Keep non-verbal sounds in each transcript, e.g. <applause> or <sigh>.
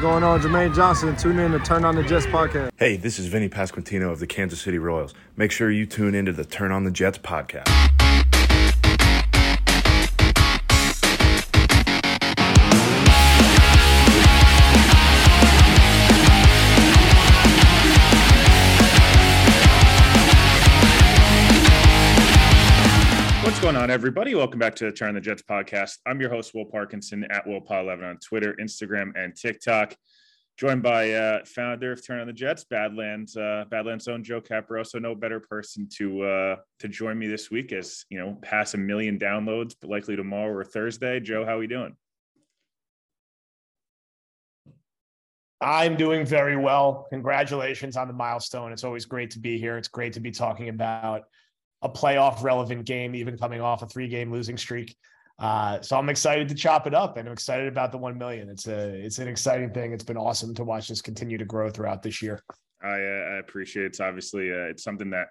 going on? Jermaine Johnson. Tune in to Turn on the Jets podcast. Hey, this is Vinny Pasquantino of the Kansas City Royals. Make sure you tune into the Turn on the Jets podcast. Going on, everybody? Welcome back to the Turn on the Jets podcast. I'm your host, Will Parkinson at WillPaw11 on Twitter, Instagram, and TikTok. Joined by uh, founder of Turn on the Jets, Badlands, uh, Badlands own Joe Caporoso. No better person to uh, to join me this week as you know, pass a million downloads, but likely tomorrow or Thursday. Joe, how are we doing? I'm doing very well. Congratulations on the milestone. It's always great to be here. It's great to be talking about a playoff relevant game, even coming off a three game losing streak. Uh, so I'm excited to chop it up and I'm excited about the 1 million. It's a, it's an exciting thing. It's been awesome to watch this continue to grow throughout this year. I, uh, I appreciate it. It's obviously, uh, it's something that,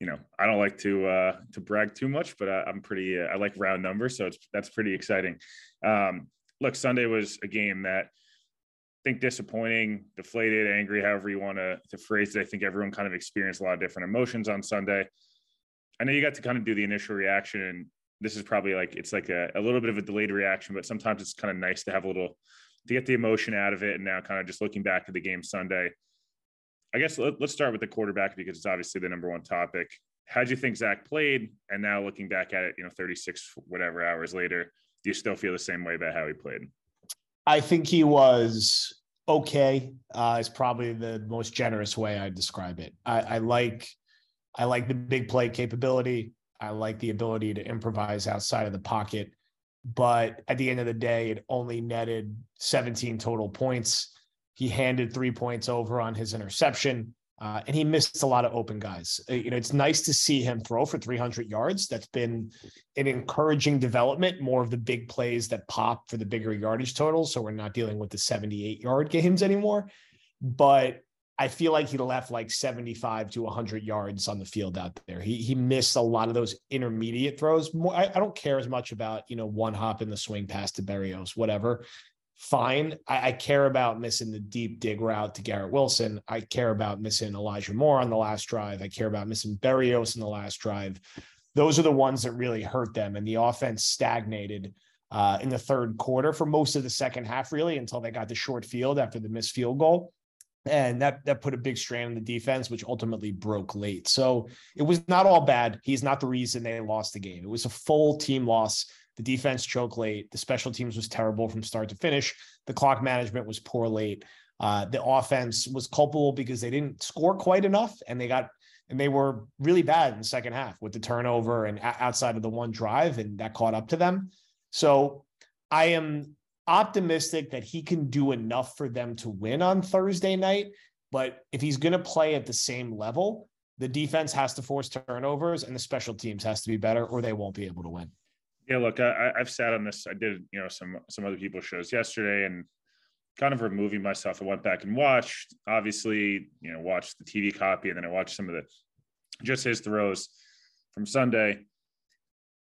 you know, I don't like to, uh, to brag too much, but I, am pretty, uh, I like round numbers. So it's, that's pretty exciting. Um, look, Sunday was a game that I think disappointing, deflated, angry, however you want to, to phrase it. I think everyone kind of experienced a lot of different emotions on Sunday. I know you got to kind of do the initial reaction and this is probably like it's like a, a little bit of a delayed reaction, but sometimes it's kind of nice to have a little to get the emotion out of it. And now kind of just looking back to the game Sunday. I guess let, us start with the quarterback because it's obviously the number one topic. How do you think Zach played? And now looking back at it, you know, 36 whatever hours later, do you still feel the same way about how he played? I think he was okay. Uh, is probably the most generous way I describe it. I, I like I like the big play capability. I like the ability to improvise outside of the pocket. But at the end of the day, it only netted 17 total points. He handed three points over on his interception, uh, and he missed a lot of open guys. Uh, you know, it's nice to see him throw for 300 yards. That's been an encouraging development. More of the big plays that pop for the bigger yardage totals. So we're not dealing with the 78 yard <laughs> games anymore. But I feel like he left like 75 to 100 yards on the field out there. He he missed a lot of those intermediate throws. More, I, I don't care as much about you know one hop in the swing pass to Berrios, whatever. Fine. I, I, care about missing the deep dig route to Garrett Wilson. I care about missing Elijah Moore on the last drive. I care about missing Berrios in the last drive. Those are the ones that really hurt them, and the offense stagnated. Uh, in the third quarter for most of the second half, really, until they got the short field after the missed field goal and that that put a big strain on the defense, which ultimately broke late. So it was not all bad. He's not the reason they lost the game. It was a full team loss. The defense choked late. The special teams was terrible from start to finish. The clock management was poor late. Uh, the offense was culpable because they didn't score quite enough, and they got and they were really bad in the second half with the turnover and outside of the one drive, and that caught up to them. So I am optimistic that he can do enough for them to win on Thursday night. But if he's going to play at the same level, the defense has to force turnovers and the special teams has to be better, or they won't be able to win. Yeah, look, I, have sat on this. I did, you know, some some other people's shows yesterday, and kind of removing myself. I went back and watched. Obviously, you know, watched the TV copy, and then I watched some of the just his throws from Sunday.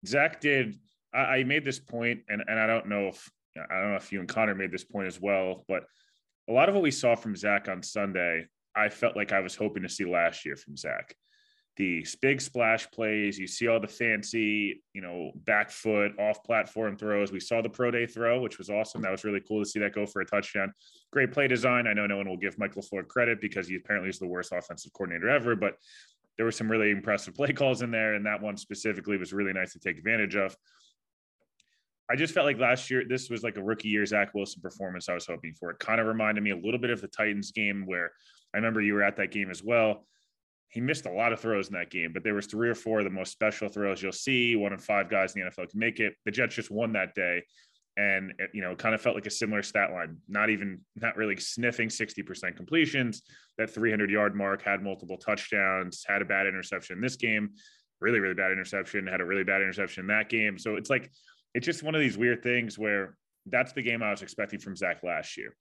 Zach did. I, I made this point, and and I don't know if I don't know if you and Connor made this point as well, but a lot of what we saw from Zach on Sunday, I felt like I was hoping to see last year from Zach. The big splash plays, you see all the fancy, you know, back foot, off platform throws. We saw the pro day throw, which was awesome. That was really cool to see that go for a touchdown. Great play design. I know no one will give Michael LaFleur credit because he apparently is the worst offensive coordinator ever, but there were some really impressive play <laughs> calls in there. And that one specifically was really nice to take advantage of. I just felt like last year this was like a rookie year Zach Wilson performance I was hoping for. It kind of reminded me a little bit of the Titans game where I remember you were at that game as well. He missed a lot of throws in that game, but there was three or four of the most special throws you'll see. One in five guys in the NFL can make it. The Jets just won that day, and it, you know, kind of felt like a similar stat line. Not even, not really sniffing sixty percent completions. That three hundred yard mark had multiple touchdowns. Had a bad interception in this game. Really, really bad interception. Had a really bad interception in that game. So it's like it's just one of these weird things where that's the game I was expecting from Zach last year.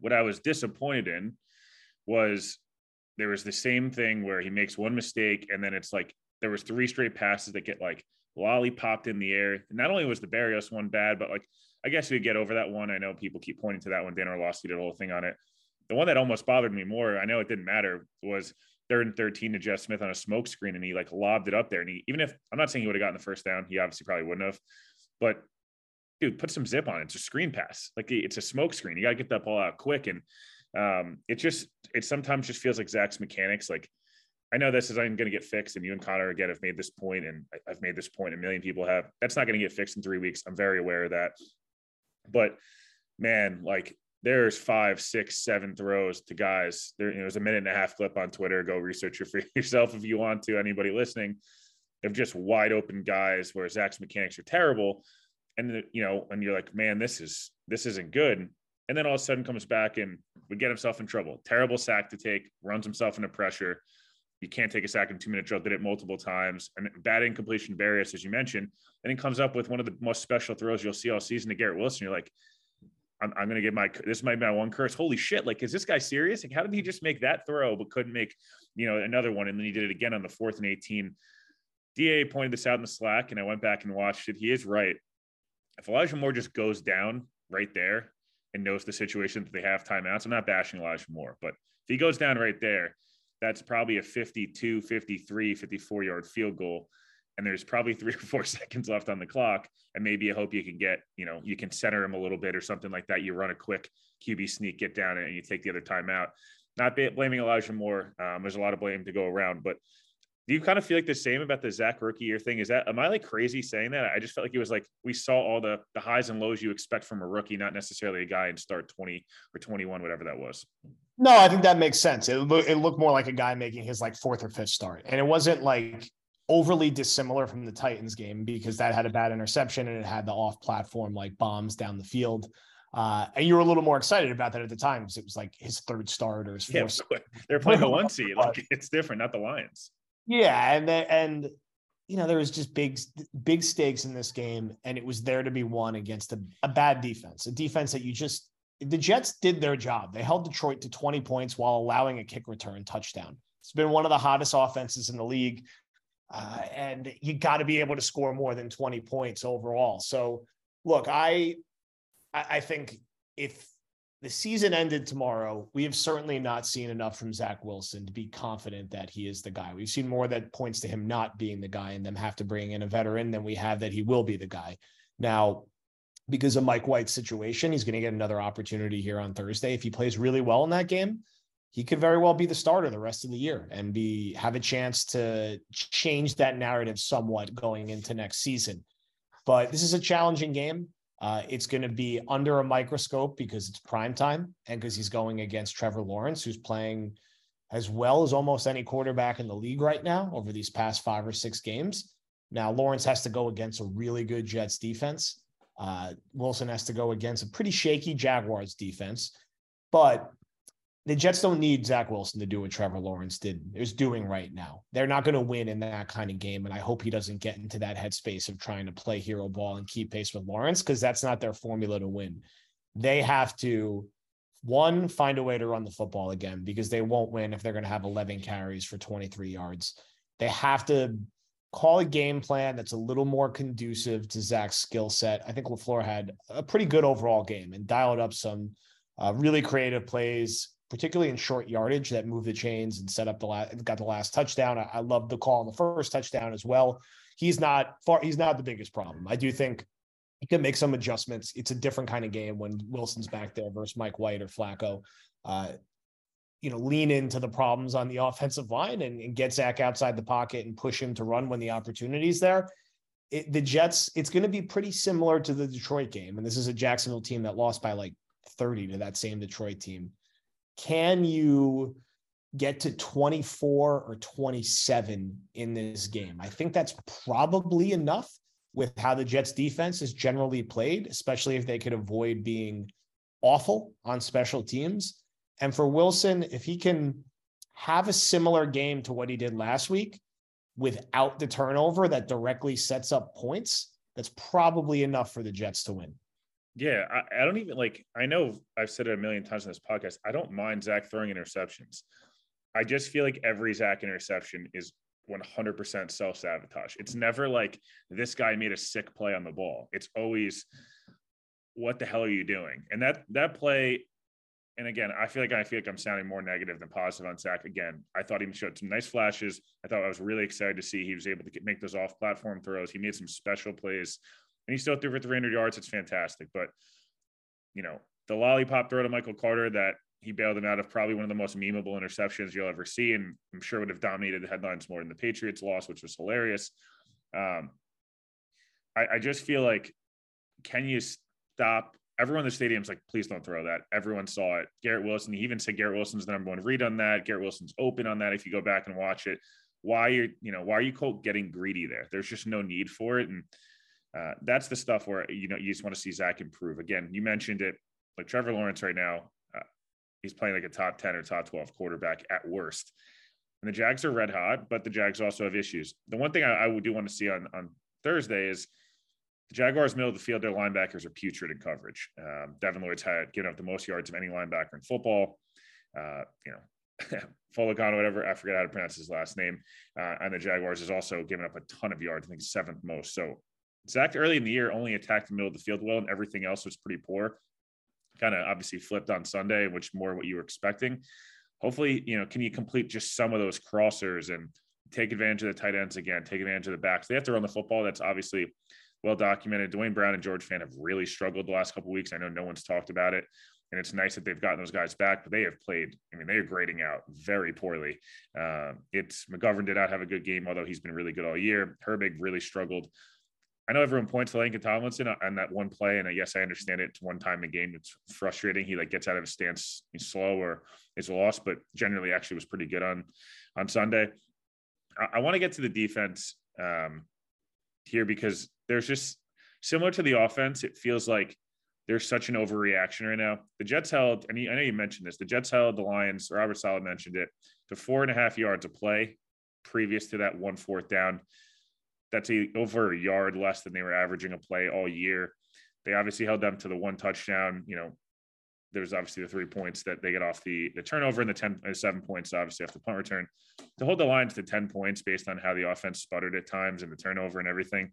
What I was disappointed in was there was the same thing where he makes one mistake and then it's like there was three straight passes that get like lollipopped in the air. Not only was the Berrios one bad, but like I guess we get over that one. I know people keep pointing to that one. Dan Orlovsky did a whole thing on it. The one that almost bothered me more, I know it didn't matter, was third and 13 to Jeff Smith on a smoke screen and he like lobbed it up there. And he, even if I'm not saying he would have gotten the first down, he obviously probably wouldn't have, but dude, put some zip on it. It's a screen pass. Like it's a smoke screen. You got to get that ball out quick. And um, it just, it sometimes just feels like Zach's mechanics. Like I know this is I'm going to get fixed, and you and Connor again have made this point, and I've made this point. A million people have. That's not going to get fixed in three weeks. I'm very aware of that. But man, like there's five, six, seven throws to guys. There, you know, there's a minute and a half clip on Twitter. Go research it for <laughs> yourself if you want to. Anybody listening, of just wide open guys where Zach's mechanics are terrible, and you know, and you're like, man, this is this isn't good. And then all of a sudden comes back and would get himself in trouble. Terrible sack to take, runs himself into pressure you can't take a sack in two minute drill. Did it multiple times and bad incompletion Berrios, as you mentioned. And it comes up with one of the most special throws you'll see all season to Garrett Wilson. You're like, I'm, I'm going to get my, this might be my one curse. Holy shit. Like, is this guy serious? Like, how did he just make that throw, but couldn't make, you know, another one? And then he did it again on the fourth and 18. DA pointed this out in the Slack and I went back and watched it. He is right. If Elijah Moore just goes down right there and knows the situation that they have timeouts, I'm not bashing Elijah Moore, but if he goes down right there, that's probably a 52, 53, 54 yard field goal. And there's probably three or four <laughs> seconds left on the clock. And maybe I hope you can get, you know, you can center him a little bit or something like that. You run a quick QB sneak, get down and you take the other time out. Not blaming Elijah Moore. Um, there's a lot of blame to go around, but do you kind of feel like the same about the Zach rookie year thing? Is that am I like crazy saying that? I just felt like it was like we saw all the the highs and lows you expect from a rookie, not necessarily a guy in start 20 or 21, whatever that was. No, I think that makes sense. It, it looked more like a guy making his like fourth or fifth start. And it wasn't like overly dissimilar from the Titans game because that had a bad interception and it had the off platform like bombs down the field. Uh, and you were a little more excited about that at the time because it was like his third start or his fourth. Yeah, <laughs> they're playing the one seed. <laughs> Like it's different, not the Lions. Yeah, and the, and you know there was just big big stakes in this game, and it was there to be won against a, a bad defense, a defense that you just the Jets did their job. They held Detroit to 20 points while allowing a kick return touchdown. It's been one of the hottest offenses in the league. Uh, and you got to be able to score more than 20 points overall. So, look, I I think if the season ended tomorrow, we have certainly not seen enough from Zach Wilson to be confident that he is the guy. We've seen more that points to him not being the guy and them have to bring in a veteran than we have that he will be the guy. Now, because of Mike White's situation, he's going to get another opportunity here on Thursday. If he plays really well in that game, he could very well be the starter the rest of the year and be have a chance to change that narrative somewhat going into next season. But this is a challenging game. Uh, it's going to be under a microscope because it's prime time and because he's going against Trevor Lawrence, who's playing as well as almost any quarterback in the league right now over these past five or six games. Now, Lawrence has to go against a really good Jets defense. Uh, Wilson has to go against a pretty shaky Jaguars defense, but the Jets don't need Zach Wilson to do what Trevor Lawrence did is doing right now. They're not going to win in that kind of game, and I hope he doesn't get into that headspace of trying to play hero ball and keep pace with Lawrence because that's not their formula to win. They have to one find a way to run the football again because they won't win if they're going to have 11 carries for 23 yards. They have to call a game plan that's a little more conducive to Zach's skill set. I think LaFleur had a pretty good overall game and dialed up some uh, really creative plays particularly in short yardage that moved the chains and set up the last got the last touchdown. I, I love the call on the first touchdown as well. He's not far, he's not the biggest problem. I do think he can make some adjustments. It's a different kind of game when Wilson's back there versus Mike White or Flacco. Uh, you know, lean into the problems on the <laughs> offensive line and, and, get Zach outside the pocket and push him to run when the opportunity's there. It, the Jets, it's going to be pretty similar to the Detroit game. And this is a Jacksonville team that lost by like 30 to that same Detroit team can you get to 24 or 27 in this game? I think that's probably enough with how the Jets defense is generally played, especially if they could avoid being awful on special teams. And for Wilson, if he can have a similar game to what he did last week without the turnover that directly sets up points, that's probably enough for the Jets to win. Yeah, I, I, don't even like. I know I've said it a million times in this podcast. I don't mind Zach throwing interceptions. I just feel like every Zach interception is 100% self sabotage. It's never like this guy made a sick play on the ball. It's always what the hell are you doing? And that that play, and again, I feel like I feel like I'm sounding more negative than positive on Zach. Again, I thought he showed some nice flashes. I thought I was really excited to see he was able to make those off-platform throws. He made some special plays, and he still threw for 300 yards. It's fantastic. But you know, the lollipop throw to Michael Carter that he bailed him out of probably one of the most memeable interceptions you'll ever see, and I'm sure would have dominated the headlines more than the Patriots loss, which was hilarious. Um, I, I just feel like, can you stop? Everyone in the stadium's like, please don't throw that. Everyone saw it. Garrett Wilson, he even said Garrett Wilson's the number one read on that. Garrett Wilson's open on that. If you go back and watch it, why you're, you know, why are you Colt getting greedy there? There's just no need for it. And uh, that's the stuff where, you know, you just want to see Zach improve. Again, you mentioned it, like Trevor Lawrence right now, uh, he's playing like a top 10 or top 12 quarterback at worst. And the Jags are red hot, but the Jags also have issues. The one thing I, I do want to see on, on Thursday is the Jaguars' middle of the field, their linebackers are putrid in coverage. Um, Devin Lloyd's had given up the most yards of any linebacker in football. Uh, you know, <laughs> Folagano, whatever, I forget how to pronounce his last name. Uh, and the Jaguars has also given up a ton of yards, I think seventh most. So Zach early in the year only attacked the middle of the field well, and everything else was pretty poor. Kind of obviously flipped on Sunday, which more what you were expecting. Hopefully, you know, can you complete just some of those crossers and take advantage of the tight ends again, take advantage of the backs. They have to run the football. That's obviously well documented. Duane Brown and George Fant have really struggled the last couple weeks. I know no one's talked about it. And it's nice that they've gotten those guys back, but they have played. I mean, they are grading out very poorly. Uh, it's McGovern did not have a good game, although he's been really good all year. Herbig really struggled. I know everyone points to Laken Tomlinson on that one play, and yes, I understand it. It's one time in game. It's frustrating. He like gets out of his stance, he's slow or is lost, but generally actually was pretty good on on Sunday. I, I want to get to the defense um, here because there's just similar to the offense. It feels like there's such an overreaction right now. The Jets held, and I know you mentioned this. The Jets held the Lions. Robert Saleh mentioned it to four and a half yards of play previous to that one fourth down. That's a, over a yard less than they were averaging a play all year. They obviously held them to the one touchdown. You know, there's obviously the three points that they get off the the turnover and the 10 uh, seven points obviously off the punt return. To hold the Lions to 10 points based on how the offense sputtered at times and the turnover and everything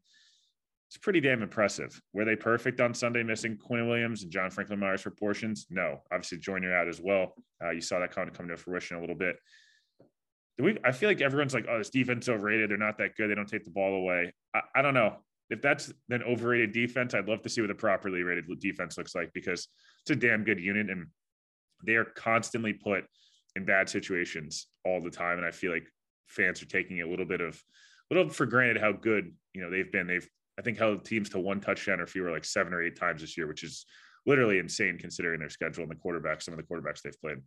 it's pretty damn impressive. Were they perfect on sunday missing quinn williams and john franklin myers for portions? No. Obviously joyner out as well. Uh, you saw that kind of come to fruition a little bit we, I feel like everyone's like, oh, this defense overrated. They're not that good. They don't take the ball away. I, I don't know if that's an overrated defense, I'd love to see what a properly rated defense looks like because it's a damn good unit and they are constantly put in bad situations all the time. And I feel like fans are taking a little bit of a little for granted how good you know they've been. They've I think held teams to one touchdown or fewer like seven or eight times this year, which is literally insane considering their schedule and the quarterbacks, some of the quarterbacks they've played.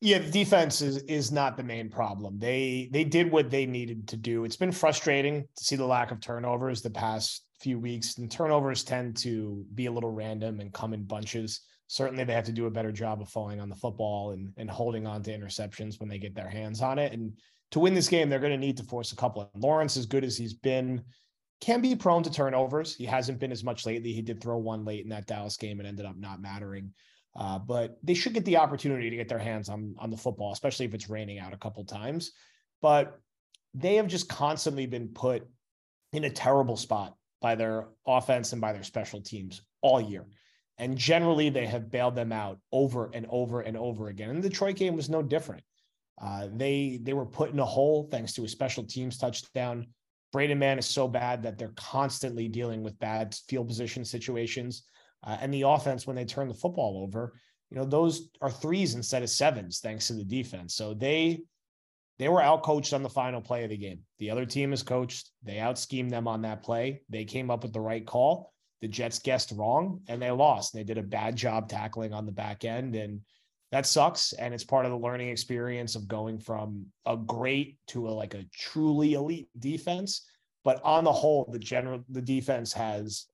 Yeah, the defense is is not the main problem. They they did what they needed to do. It's been frustrating to see the lack of turnovers the past few weeks. And turnovers tend to be a little random and come in bunches. Certainly they have to do a better job of falling on the football and, and holding on to interceptions when they get their hands on it. And to win this game, they're going to need to force a couple. Of Lawrence, as good as he's been, can be prone to turnovers. He hasn't been as much lately. He did throw one late in that Dallas game and ended up not mattering. Uh, but they should get the opportunity to get their hands on on the football, especially if it's raining out a couple times. But they have just constantly been put in a terrible spot by their offense and by their special teams all year. And generally, they have bailed them out over and over and over again. And the Detroit game was no different. Uh, they they were put in a hole thanks to a special teams touchdown. Braden Mann is so bad that they're constantly dealing with bad field position situations. Uh, and the offense, when they turn the football over, you know, those are threes instead of sevens, thanks to the defense. So they they were outcoached on the final play of the game. The other team is coached. They out schemed them on that play. They came up with the right call. The Jets guessed wrong and they lost. They did a bad job tackling on the back end. And that sucks. And it's part of the learning experience of going from a great to a like a truly elite defense. But on the whole, the general the defense has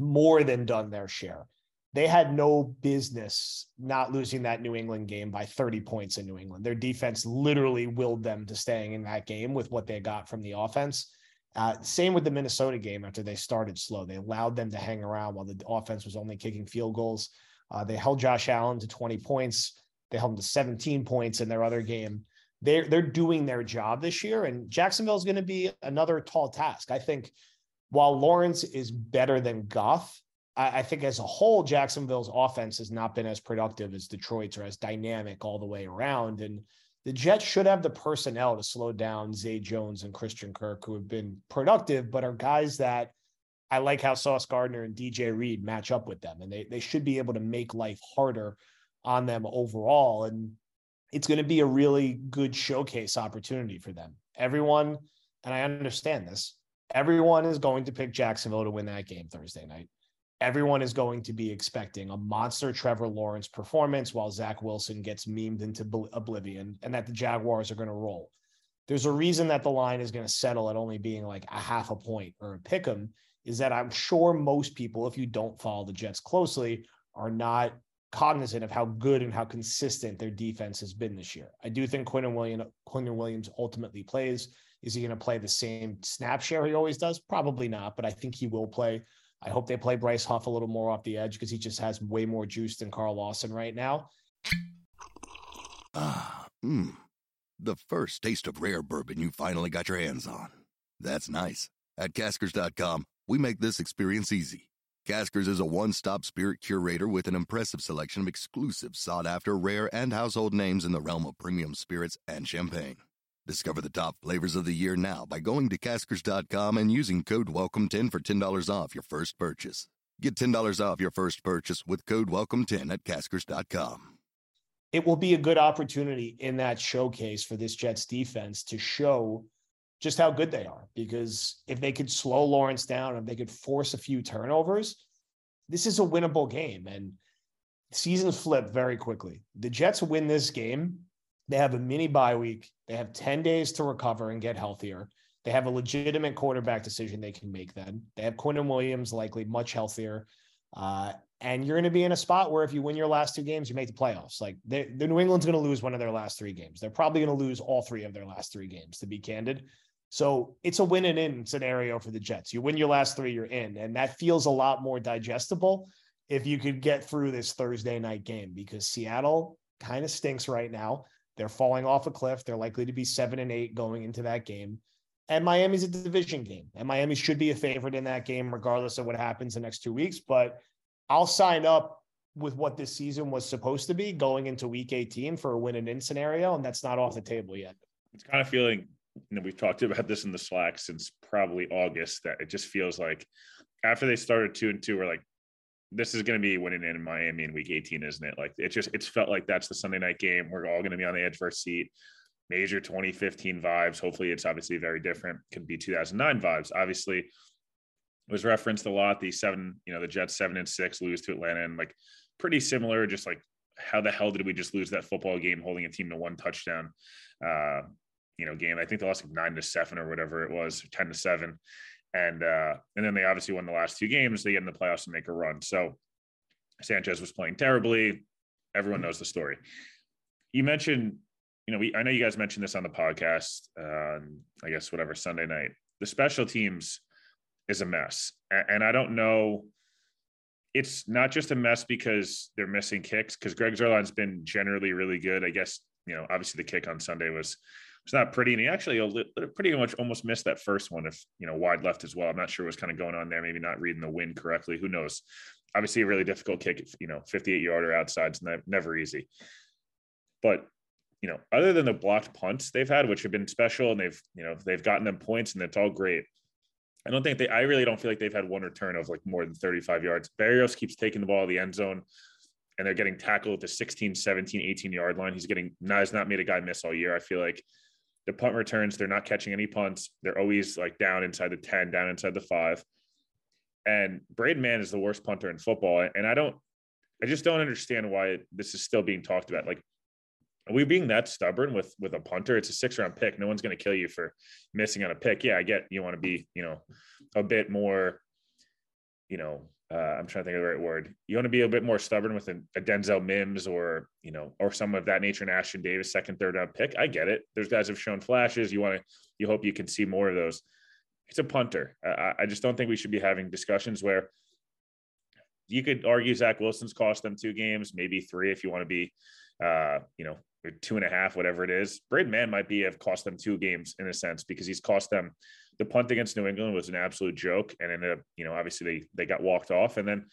more than done their share. They had no business not losing that New England game by 30 points in New England. Their defense literally willed them to staying in that game with what they got from the offense. Uh, same with the Minnesota game after they started slow. They allowed them to hang around while the offense was only kicking field goals. Uh, they held Josh Allen to 20 points. They held him to 17 points in their other game. They're they're doing their job this year, and Jacksonville is going to be another tall task. I think while Lawrence is better than Goff, I, I think as a whole, Jacksonville's offense has not been as productive as Detroit's or as dynamic all the way around. And the Jets should have the personnel to slow down Zay Jones and Christian Kirk, who have been productive, but are guys that I like how Sauce Gardner and DJ Reed match up with them. And they, they should be able to make life harder on them overall. And it's going to be a really good showcase opportunity for them. Everyone, and I understand this, everyone is going to pick Jacksonville to win that game Thursday night everyone is going to be expecting a monster Trevor Lawrence performance while Zach Wilson gets memed into oblivion and that the Jaguars are going to roll. There's a reason that the line is going to settle at only being like a half a point or a pick 'em is that I'm sure most people, if you don't follow the Jets closely, are not cognizant of how good and how consistent their defense has been this year. I do think Quinnen Williams, Quinnen Williams ultimately plays. Is he going to play the same snap share he always does? Probably not, but I think he will play. I hope they play Bryce Huff a little more off the edge because he just has way more juice than Carl Lawson right now. Ah, mmm. The first taste of rare bourbon you finally got your hands on. That's nice. At caskers.com, we make this experience easy. Caskers is a one stop spirit curator with an impressive selection of exclusive, sought after, rare, and household names in the realm of premium spirits and champagne. Discover the top flavors of the year now by going to caskers.com and using code WELCOME10 for $10 off your first purchase. Get $10 off your first purchase with code WELCOME10 at caskers.com. It will be a good opportunity in that showcase for this Jets defense to show just how good they are. Because if they could slow Lawrence down, if they could force a few turnovers, this is a winnable game. And seasons flip very quickly. The Jets win this game they have a mini bye week. They have 10 days to recover and get healthier. They have a legitimate quarterback decision they can make then. They have Quinnen Williams likely much healthier. Uh, and you're going to be in a spot where if you win your last two games, you make the playoffs. Like the New England's going to lose one of their last three games. They're probably going to lose all three of their last three games, to be candid. So it's a win and in scenario for the Jets. You win your last three, you're in. And that feels a lot more digestible if you could get through this Thursday night game because Seattle kind of stinks right now. They're falling off a cliff. They're likely to be seven and eight going into that game. And Miami's a division game. And Miami should be a favorite in that game, regardless of what happens the next two weeks. But I'll sign up with what this season was supposed to be going into week 18 for a win and in scenario. And that's not off the table yet. It's kind of feeling, you know, we've talked about this in the Slack since probably August that it just feels like after they started two and two, we're like, this is going to be winning in Miami in week 18, isn't it? Like it just, it's felt like that's the Sunday night game. We're all going to be on the edge of our seat. Major 2015 vibes. Hopefully it's obviously very different. Could be 2009 vibes. Obviously it was referenced a lot. The seven, you know, the Jets seven and six lose to Atlanta and like pretty similar, just like how the hell did we just lose that football game holding a team to one touchdown? Uh, you know, game. I think they lost like nine to seven or whatever it was, 10 to seven and uh, and then they obviously won the last two games. They get in the playoffs and make a run. So Sanchez was playing terribly. Everyone knows the story. You mentioned, you know, we I know you guys mentioned this on the podcast. Uh, I guess whatever Sunday night. The special teams is a mess, and I don't know. It's not just a mess because they're missing kicks. Because Greg Zuerlein's been generally really good. I guess you know, obviously the kick on Sunday was it's not pretty. And he actually pretty much almost missed that first one if, you know, wide left as well. I'm not sure what's kind of going on there. Maybe not reading the wind correctly. Who knows? Obviously, a really difficult kick, you know, 58 yarder outside's never easy. But, you know, other than the blocked punts they've had, which have been special and they've, you know, they've gotten them points and it's all great. I don't think they, I really don't feel like they've had one return of like more than 35 yards. Berrios keeps taking the ball to the end zone and they're getting tackled at the 16, 17, 18 yard line. He's getting, now has not made a guy miss all year. I feel like the punt returns, they're not catching any punts. They're always like down inside the 10, down inside the five. And Braden Mann is the worst punter in football. And I don't, I just don't understand why this is still being talked about. Like, are we being that stubborn with with a punter? It's a six round pick. No one's going to kill you for missing on a pick. Yeah, I get you want to be, you know, a bit more, you know, uh, I'm trying to think of the right word. You want to be a bit more stubborn with a, a, Denzel Mims or you know or some of that nature. And Ashtyn Davis, second, third round pick. I get it. Those guys have shown flashes. You want to, you hope you can see more of those. It's a punter. I, I just don't think we should be having discussions where you could argue Zach Wilson's cost them two games, maybe three if you want to be, uh, you know, two and a half, whatever it is. Braden Mann might be have cost them two games in a sense because he's cost them the punt against New England was an absolute joke and ended up, you know, obviously they they got walked off. And then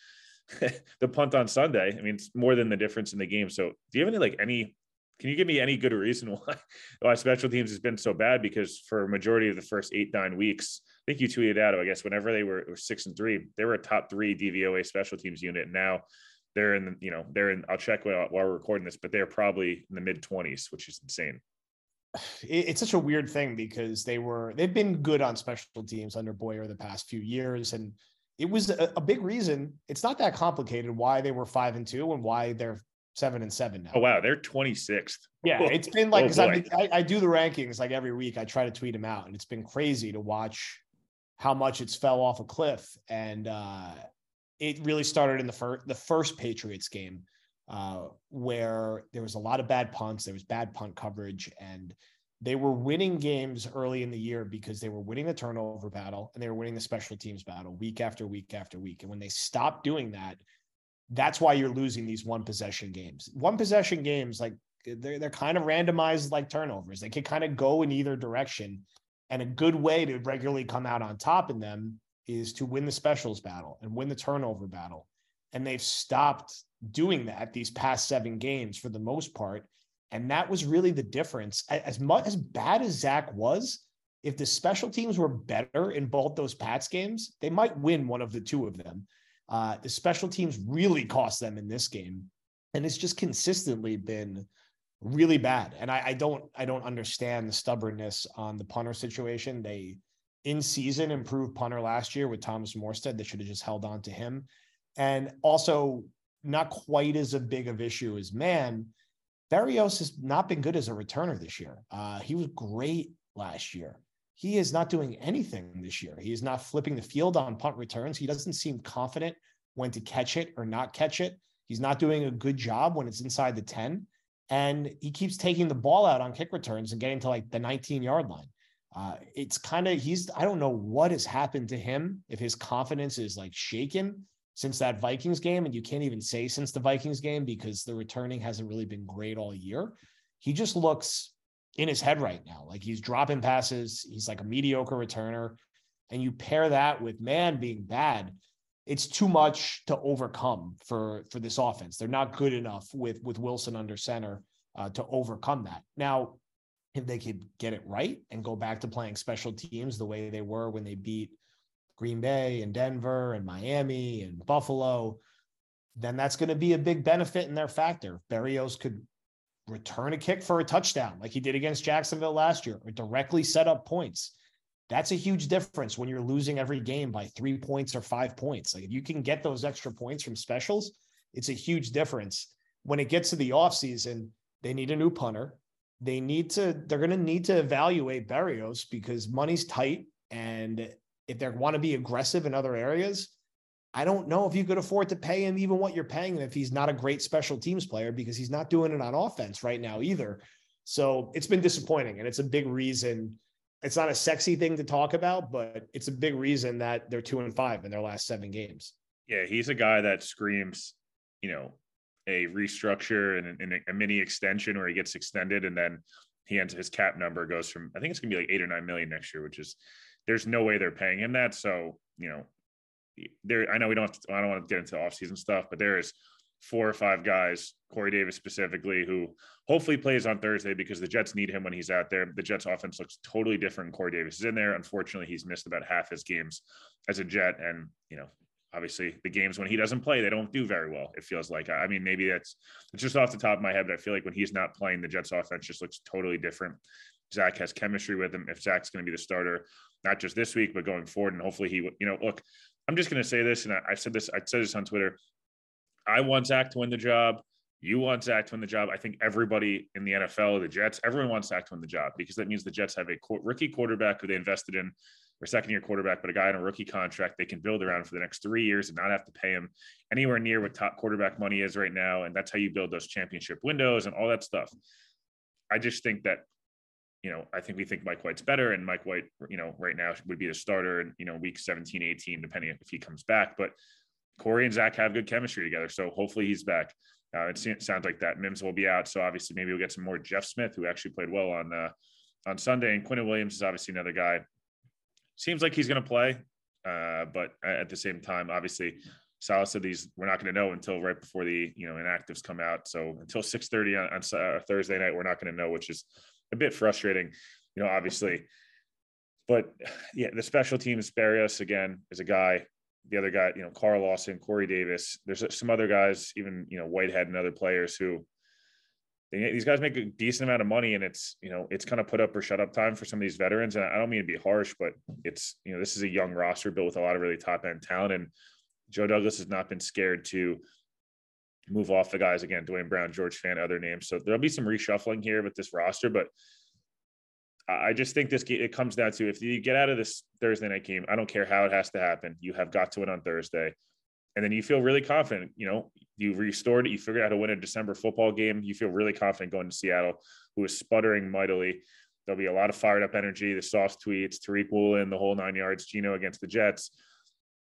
<laughs> the punt on Sunday, I mean, it's more than the difference in the game. So do you have any like any can you give me any good reason <laughs> why why special teams has been so bad? Because for a majority of the first eight, nine weeks, I think you tweeted out, I guess, whenever they were, were six and three, they were a top three DVOA special teams unit. And now they're in you know, they're in, I'll check while, while we're recording this, but they're probably in the mid 20s, which is insane. It's such a weird thing because they were, they've been good on special teams under Boyer the past few years. And it was a, a big reason. It's not that complicated why they were five and two and why they're seven and seven now. Oh wow, they're 26th. Yeah, it's been like oh, I, I, do the rankings like every week. I try to tweet them out, and it's been crazy to watch how much it's fell off a cliff. And uh, it really started in the first the first Patriots game, uh, where there was a lot of bad punts, there was bad punt coverage, and they were winning games early in the year because they were winning the turnover battle and they were winning the special teams battle week after week after week. And when they stopped doing that, that's why you're losing these one possession games. One possession games, like they're they're kind of randomized like turnovers. They can kind of go in either direction. And a good way to regularly come out on top in them is to win the specials battle and win the turnover battle. And they've stopped doing that these past seven games for the most part. And that was really the difference. As much as bad as Zach was, if the special teams were better in both those Pats games, they might win one of the two of them. Uh, the special teams really cost them in this game, and it's just consistently been really bad. And I, I don't I don't understand the stubbornness on the punter situation. They in season improved punter last year with Thomas Morstead. They should have just held on to him, and also not quite as a big of issue as Mann. Berrios has not been good as a returner this year. Uh, he was great last year he is not doing anything this year. He is not flipping the field on punt returns. He doesn't seem confident when to catch it or not catch it. He's not doing a good job when it's inside the 10. And he keeps taking the ball out on kick returns and getting to like the 19 yard line. Uh, it's kind of, he's, I don't know what has happened to him, if his confidence is like shaken since that Vikings game. And you can't even say since the Vikings game because the returning hasn't really been great all year. He just looks in his head right now. Like he's dropping passes, he's like a mediocre returner. And you pair that with Mann being bad, it's too much to overcome for for this offense. They're not good enough with with Wilson under center uh, to overcome that. Now, if they could get it right and go back to playing special teams the way they were when they beat Green Bay and Denver and Miami and Buffalo, then that's going to be a big benefit in their factor. Berrios could return a kick for a touchdown like he did against Jacksonville last year or directly set up points. That's a huge difference when you're losing every game by three points or five points. Like if you can get those extra points from specials, it's a huge difference. When it gets to the offseason, they need a new punter. They need to, they're going to need to evaluate Berrios because money's tight. And if they want to be aggressive in other areas, I don't know if you could afford to pay him even what you're paying him if he's not a great special teams player because he's not doing it on offense right now either. So it's been disappointing. And it's a big reason. It's not a sexy thing to talk about, but it's a big reason that they're two and five in their last seven games. Yeah, he's a guy that screams, you know, a restructure and, and a mini extension where he gets extended and then he ends his cap number goes from I think it's gonna be like eight or nine million next year, which is there's no way they're paying him that. So, you know, there I know we don't to, I don't want to get into offseason stuff, but there is four or five guys, Corey Davis specifically, who hopefully plays on Thursday because the Jets need him when he's out there. The Jets offense looks totally different. Corey Davis is in there. Unfortunately, he's missed about half his games as a Jet. And, you know, obviously the games when he doesn't play, they don't do very well. It feels like, I mean, maybe that's it's just off the top of my head, but I feel like when he's not playing, the Jets offense just looks totally different. Zach has chemistry with him. If Zach's going to be the starter, not just this week, but going forward, and hopefully he, you know, look, I'm just going to say this, and I, I said this, I said this on Twitter. I want Zach to win the job. You want Zach to win the job. I think everybody in the NFL, the Jets, everyone wants Zach to win the job because that means the Jets have a rookie quarterback who they invested in, or second year quarterback, but a guy on a rookie contract they can build around for the next three years and not have to pay him anywhere near what top quarterback money is right now. And that's how you build those championship windows and all that stuff. I just think that you know, I think we think Mike White's better and Mike White, you know, right now would be the starter in, you know, week 17, 18, depending if he comes back. But Corey and Zach have good chemistry together. So hopefully he's back. Uh, it sounds like that Mims will be out, so obviously maybe we'll get some more Jeff Smith, who actually played well on uh, on Sunday, and Quinnen Williams is obviously another guy. Seems like he's going to play, uh, but at the same time, obviously, Saleh said these we're not going to know until right before the you know inactives come out. So until six thirty on, on uh, Thursday night, we're not going to know, which is a bit frustrating. You know, obviously, but yeah, the special teams. Berrios again is a guy. The other guy, you know, Carl Lawson, Corey Davis. There's some other guys, even you know Whitehead and other players who they, these guys make a decent amount of money, and it's you know it's kind of put up or shut up time for some of these veterans. And I don't mean to be harsh, but it's you know this is a young roster built with a lot of really top end talent, and Joe Douglas has not been scared to move off the guys again, Duane Brown, George Fant, other names. So there'll be some reshuffling here with this roster, but I just think this it comes down to if you get out of this Thursday night game, I don't care how it has to happen. You have got to win on Thursday. And then you feel really confident. You know, you restored it. You figured out how to win a December football game. You feel really confident going to Seattle, who is sputtering mightily. There'll be a lot of fired up energy, the soft tweets, Tariq Woolen, the whole nine yards, Geno against the Jets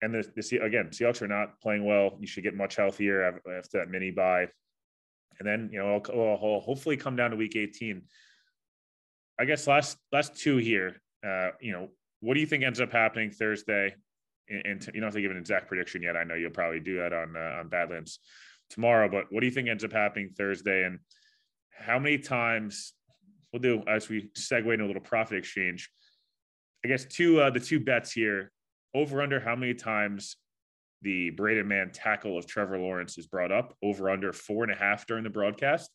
and the, the again, Seahawks are not playing well. You should get much healthier after that mini bye, and then you know I'll, I'll hopefully come down to week 18. I guess last last two here. Uh, you know, what do you think ends up happening Thursday? And, you don't have to give an exact prediction yet. I know you'll probably do that on uh, on Badlands tomorrow. But what do you think ends up happening Thursday? And how many times we'll do as we segue into a little prophet exchange? I guess two uh, the two bets here over under how many times the Braden Mann tackle of Trevor Lawrence is brought up, over under four and a half during the broadcast.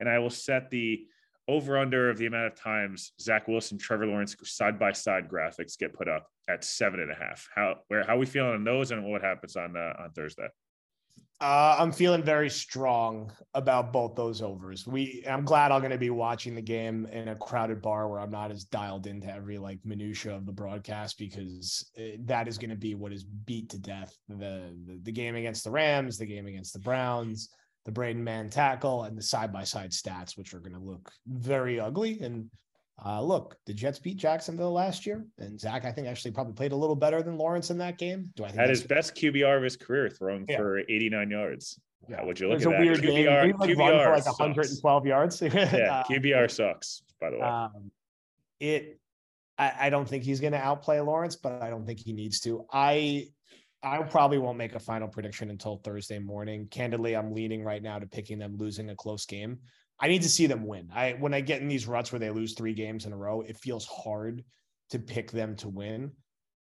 And I will set the over under of the amount of times Zach Wilson, Trevor Lawrence side by side graphics get put up at seven and a half. How where how we feeling on those and what happens on uh, on Thursday? Uh, I'm feeling very strong about both those overs. We, I'm glad I'm going to be watching the game in a crowded bar where I'm not as dialed into every like minutia of the broadcast because it, uh, that is going to be what is beat to death. The, the, the game against the Rams, the game against the Browns, the Braden Mann tackle, and the side by side stats, which are going to look very ugly. And uh, look, the Jets beat Jacksonville last year, and Zach, I think, actually probably played a little better than Lawrence in that game. Do I think had his best QBR of his career, throwing yeah. for 89 yards? Yeah. How would you look at that? It's a weird QBR, game. Like QBR for like 112 yards. <laughs> yeah, QBR sucks. By the way, um, it. I, I don't think he's going to outplay Lawrence, but I don't think he needs to. I I probably won't make a final prediction until Thursday morning. Candidly, I'm leaning right now to picking them losing a close game. I need to see them win. I when I get in these ruts where they lose three games in a row, it feels hard to pick them to win.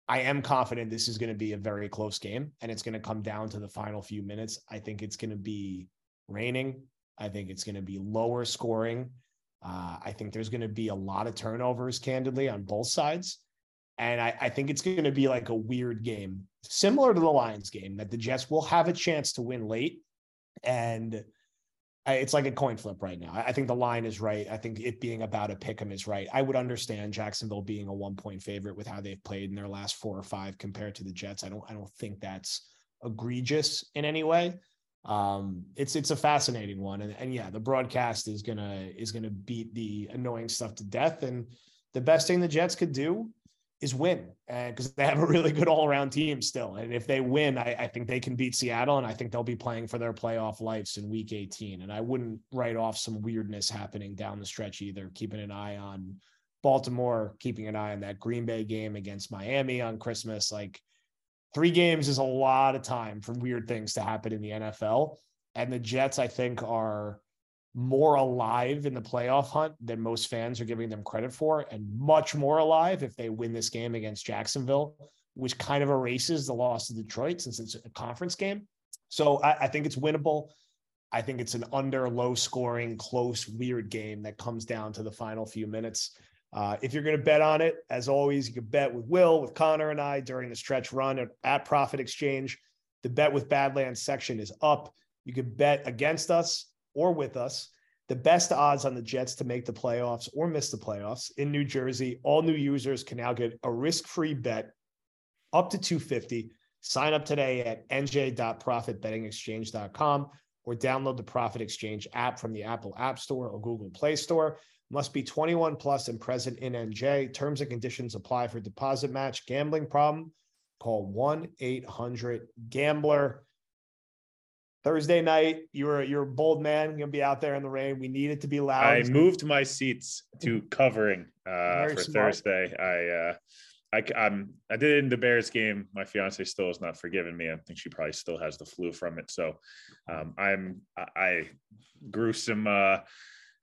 I am confident this is going to be a very close game and it's going to come down to the final few minutes. I think it's going to be raining. I think it's going to be lower scoring. Uh, I think there's going to be a lot of turnovers, candidly, on both sides. And I, I think it's going to be like a weird game, similar to the Lions game, that the Jets will have a chance to win late. And it's like a coin flip right now. I think the line is right. I think it being about a pick 'em is right. I would understand Jacksonville being a one point favorite with how they've played in their last four or five compared to the Jets. I don't I don't think that's egregious in any way. Um, it's it's a fascinating one, and and yeah, the broadcast is gonna is gonna beat the annoying stuff to death. And the best thing the Jets could do is win because they have a really good all around team still. And if they win, I, I, think they can beat Seattle, and I think they'll be playing for their playoff lives in Week 18. And I wouldn't write off some weirdness happening down the stretch either. Keeping an eye on Baltimore, keeping an eye on that Green Bay game against Miami on Christmas. Like three games is a lot of time for weird things to happen in the NFL. And the Jets, I think, are more alive in the playoff hunt than most fans are giving them credit for, and much more alive if they win this game against Jacksonville, which kind of erases the loss to Detroit since it's a conference game. So I, I think it's winnable. I think it's an under low scoring, close, weird game that comes down to the final few minutes. Uh, if you're going to bet on it, as always, you can bet with Will, with Connor, and I during the stretch run at, at Prophet Exchange. The bet with Badlands section is up. You can bet against us or with us the best odds on the Jets to make the playoffs or miss the playoffs in New Jersey. All new users can now get a risk-free bet up to 250. Sign up today at nj.prophetbettingexchange.com or download the Prophet Exchange app from the Apple App Store or Google Play Store. Must be 21 plus and present in NJ. Terms and conditions apply for deposit match. Gambling problem? Call 1 800 Gambler. Thursday night, you're you're a bold man. You're gonna be out there in the rain. We need it to be loud. I moved my seats to covering uh, for smart. Thursday. I uh, I I'm I did it in the Bears game. My fiance still has not forgiven me. I think she probably still has the flu from it. So um, I'm I, I grew some uh,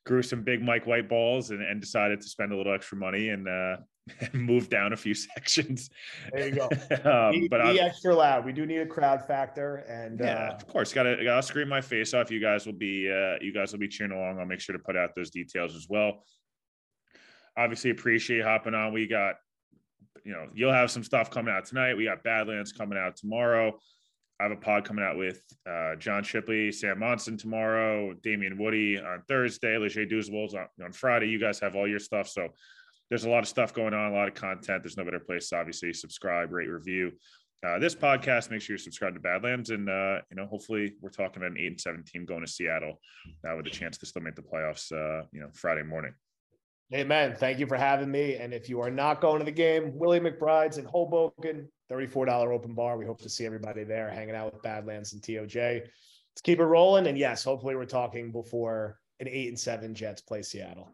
grew some big Mike White balls and, and decided to spend a little extra money and uh, <laughs> move down a few <laughs> sections. There you go. <laughs> um, be, but be extra loud. We do need a crowd factor, and yeah, uh, of course, gotta gotta scream my face off. You guys will be uh, you guys will be cheering along. I'll make sure to put out those details as well. Obviously, appreciate hopping on. We got you know you'll have some stuff coming out tonight. We got Badlands coming out tomorrow. I have a pod coming out with uh, John Shipley, Sam Monson tomorrow, Damien Woody on Thursday, Leger Douzable on, on Friday. You guys have all your stuff. So there's a lot of stuff going on, a lot of content. There's no better place obviously subscribe, rate, review. Uh, this podcast, make sure you subscribe to Badlands, and uh, you know, hopefully, we're talking about an eight and seven team going to Seattle uh, with a chance to still make the playoffs. Uh, you know, Friday morning. Amen. Thank you for having me. And if you are not going to the game, Willie McBride's in Hoboken, $34 open bar. We hope to see everybody there hanging out with Badlands and TOJ. Let's keep it rolling. And yes, hopefully we're talking before an eight and seven Jets play Seattle.